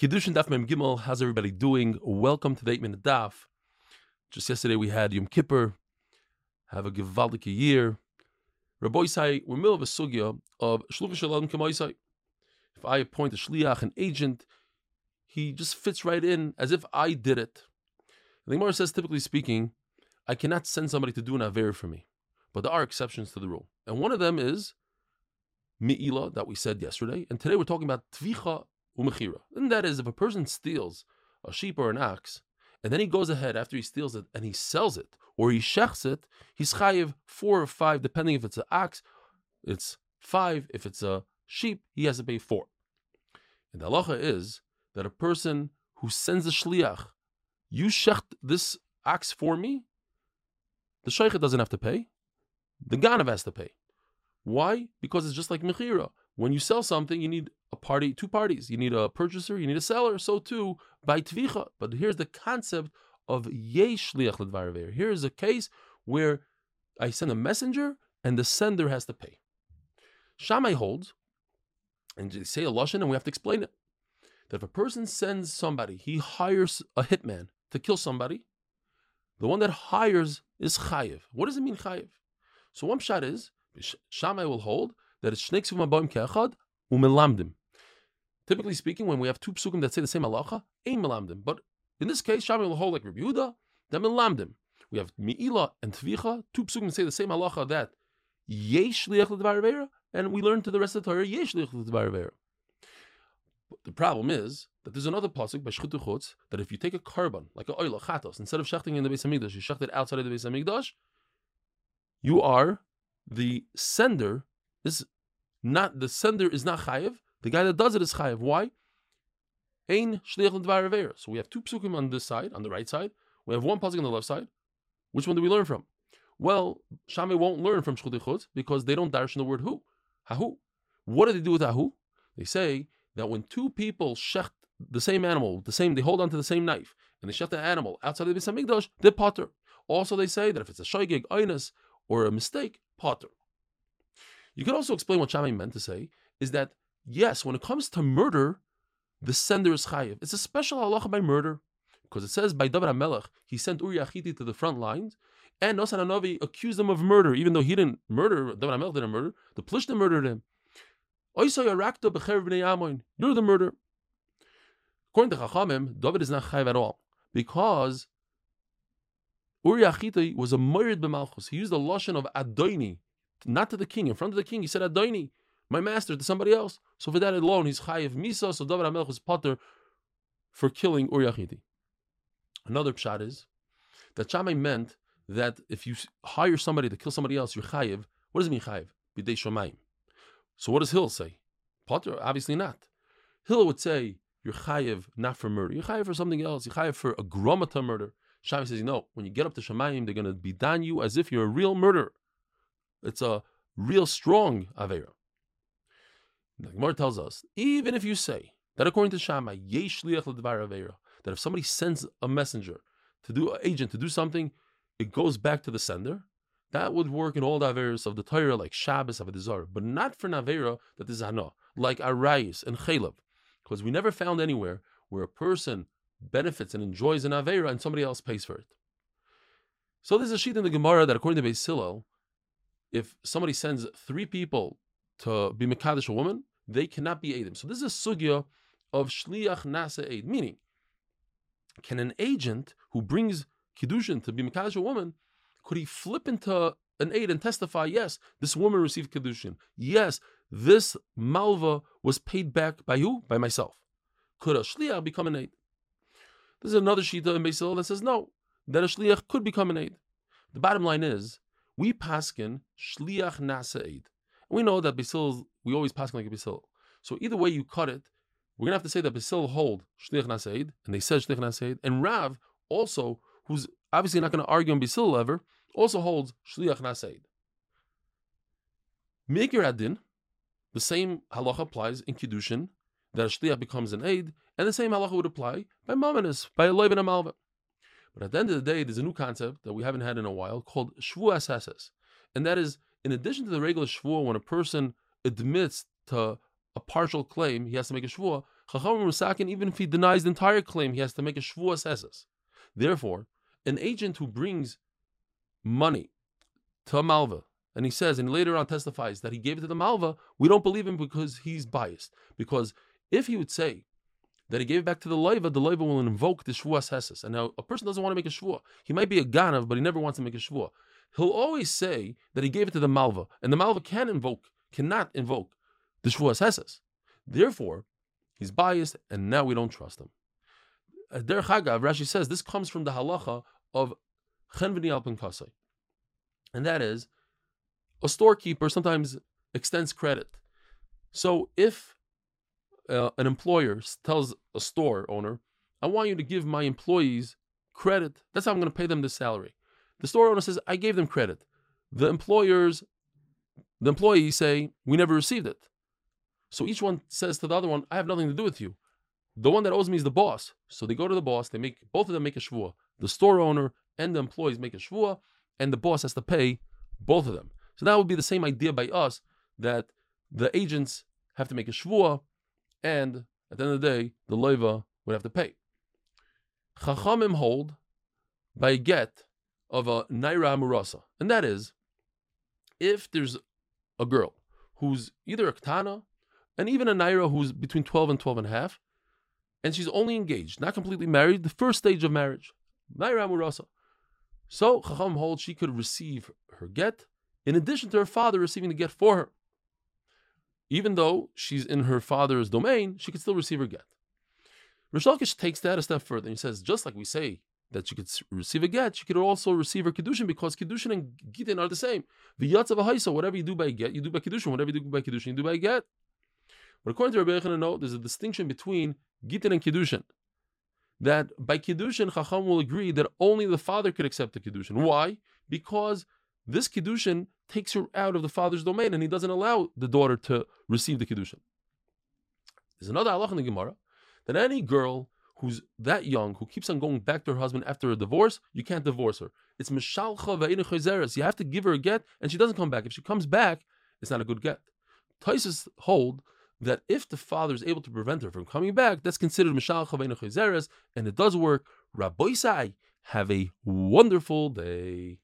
Kiddushin Daf Mem Gimel, how's everybody doing? Welcome to the 8 Minute Daf. Just yesterday we had Yom Kippur. Have a Givaldik year. Rabbi Isai, we're in the middle of a sugya of Shluch Shalom Kamaisai. If I appoint a shliach, an agent, he just fits right in as if I did it. The Gemara says, typically speaking, I cannot send somebody to do an aver for me. But there are exceptions to the rule. And one of them is mi'ila, that we said yesterday. And today we're talking about tvicha umechira. And that is if a person steals a sheep or an ox, and then he goes ahead after he steals it and he sells it, or he shechs it, he's chayiv four or five, depending if it's an ox, it's five. If it's a sheep, he has to pay four. And the halacha is that a person who sends a shliach, you shecht this ox for me, the sheikh doesn't have to pay. The ganav has to pay. Why? Because it's just like mechira. When you sell something, you need party, two parties. You need a purchaser, you need a seller. So too by tvicha. But here's the concept of yesh ledvar Here is a case where I send a messenger and the sender has to pay. Shammai holds, and they say a lashon, and we have to explain it. That if a person sends somebody, he hires a hitman to kill somebody, the one that hires is chayiv. What does it mean chayiv? So one shot is Shammai will hold that it's shnei ksuvim abayim keachad umelamdim. Typically speaking, when we have two psukim that say the same halacha, ein melamdim. But in this case, Shammai will hold like Rabbi Yehuda, that melamdim. We have mi'ila and tvicha, two psukim say the same halacha that yesh liach and we learn to the rest of the Torah yesh liach the problem is that there's another pasuk by Shchutu Chutz that if you take a korban like a oil, chatos, instead of shechting in the Beis Hamikdash, you shecht it outside of the Beis Hamikdash, you are the sender is not the sender is not chayiv. The guy that does it is chayiv. Why? Ein shliach So we have two psukim on this side, on the right side. We have one pasuk on the left side. Which one do we learn from? Well, Shammai won't learn from Shchuti because they don't darshan the word who. Hahu. What do they do with hahu? They say that when two people shecht the same animal, the same, they hold onto the same knife, and they shecht the animal outside of the Beis Hamikdash, they're potter. Also, they say that if it's a shoygig, einus, or a mistake, potter. You could also explain what Shammai meant to say is that yes, when it comes to murder, the sender is chayiv. It's a special halacha by murder because it says by David HaMelech he sent Uri Achiti to the front lines, and Nosan Hanavi accused him of murder, even though he didn't murder. David HaMelech didn't murder. The Plishtim murdered him. You're the murder. According to Chachamim, David is not chayiv at all because Uri Achiti was a murdered b'malchus. He used the lashon of Adoni not to the king. In front of the king, he said, Adoni, my master, to somebody else. So for that alone, he's chayiv misa. So David HaMelech is potter for killing Uri Another pshat is that Shammai meant that if you hire somebody to kill somebody else, you're chayiv. What does it mean chayiv? B'dei shomayim. So what does Hillel say? Potter, obviously not. Hillel would say you're chayiv not for murder. You're chayiv for something else. You're chayiv for a gromata murder. Shammai says, no, when you get up to Shemayim, they're going to be done you as if you're a real murderer. It's a real strong Avera. The Gemara tells us, even if you say that according to Shammai, Yesh that if somebody sends a messenger to do an agent to do something, it goes back to the sender. That would work in all the Averas of the Torah, like Shabbos, Avodah Zarah, but not for Navera that is Hana, like Arayis and Chalev, because we never found anywhere where a person benefits and enjoys an Avera and somebody else pays for it. So there's a sheet in the Gemara that according to Beis Hillel, if somebody sends three people to be Mekadesh a woman, they cannot be Adim. So this is a sugya of Shliach Nasa Aid, meaning, can an agent who brings Kiddushin to be Mekadesh a woman, could he flip into an aid and testify, yes, this woman received Kiddushin. Yes, this Malva was paid back by who? By myself. Could a Shliach become an aid? This is another Shita in Beis Hillel that says no, that a Shliach could become an aid. The bottom line is, we paskin shliach nasaid. We know that Beis Hillel, we always pass like a Beis Hillel. So either way you cut it, we're gonna have to say that Beis Hillel hold shliach nasaid, and they said shliach nasaid, and Rav also, who's obviously not going to argue on Beis Hillel ever, also holds shliach nasaid. Mikir adin, the same halacha applies in kiddushin that a shliach becomes an aid, and the same halacha would apply by mamanis, by a loiv and a malva. But at the end of the day, there's a new concept that we haven't had in a while called shvuas heses. And that is, in addition to the regular shvua, when a person admits to a partial claim, he has to make a shvua. Chacham Musakin, even if he denies the entire claim, he has to make a Shvuas Heses. Therefore, an agent who brings money to Malva, and he says, and later on testifies that he gave it to the Malva, we don't believe him because he's biased. Because if he would say that he gave it back to the Leiva, the Leiva will invoke the Shvuas Heses. And now a person doesn't want to make a Shvua. He might be a Ganav, but he never wants to make a Shvua. He'll always say that he gave it to the Malva, and the Malva can invoke, cannot invoke the Shvuas Heses. Therefore, he's biased, and now we don't trust him. Der Chagav, Rashi says this comes from the halacha of Chenvini Alpen Kasai. And that is, a storekeeper sometimes extends credit. So if uh, an employer tells a store owner, I want you to give my employees credit, that's how I'm going to pay them the salary. The store owner says, I gave them credit. The employers, the employees say, we never received it. So each one says to the other one, I have nothing to do with you. The one that owes me is the boss. So they go to the boss, they make both of them make a shvua. The store owner and the employees make a shvua, and the boss has to pay both of them. So that would be the same idea by us that the agents have to make a shvua, and at the end of the day, the loiva would have to pay. Chachamim hold by get of a naira murasa, and that is if there's a girl who's either a ktana and even a naira who's between 12 and 12 and a half, and she's only engaged, not completely married, the first stage of marriage, naira murasa. So Chacham holds she could receive her get in addition to her father receiving the get for her. Even though she's in her father's domain, she could still receive her get. Reish Lakish takes that a step further and he says, just like we say that she could receive a get, she could also receive her kiddushin because kiddushin and gitin are the same. The yatz of a haisa, whatever you do by get, you do by kiddushin. Whatever you do by kiddushin, you do by get. But according to Rabbi Yochanan, no, there's a distinction between gitin and kiddushin. That by kiddushin, Chacham will agree that only the father could accept the kiddushin. Why? Because this kiddushin takes her out of the father's domain, and he doesn't allow the daughter to receive the kiddushin. There's another halach in the Gemara that any girl who's that young, who keeps on going back to her husband after a divorce, you can't divorce her. It's mishalcha You have to give her a get, and she doesn't come back. If she comes back, it's not a good get. Tosfos hold that if the father is able to prevent her from coming back, that's considered mishalcha and it does work. Rabbi Have a wonderful day.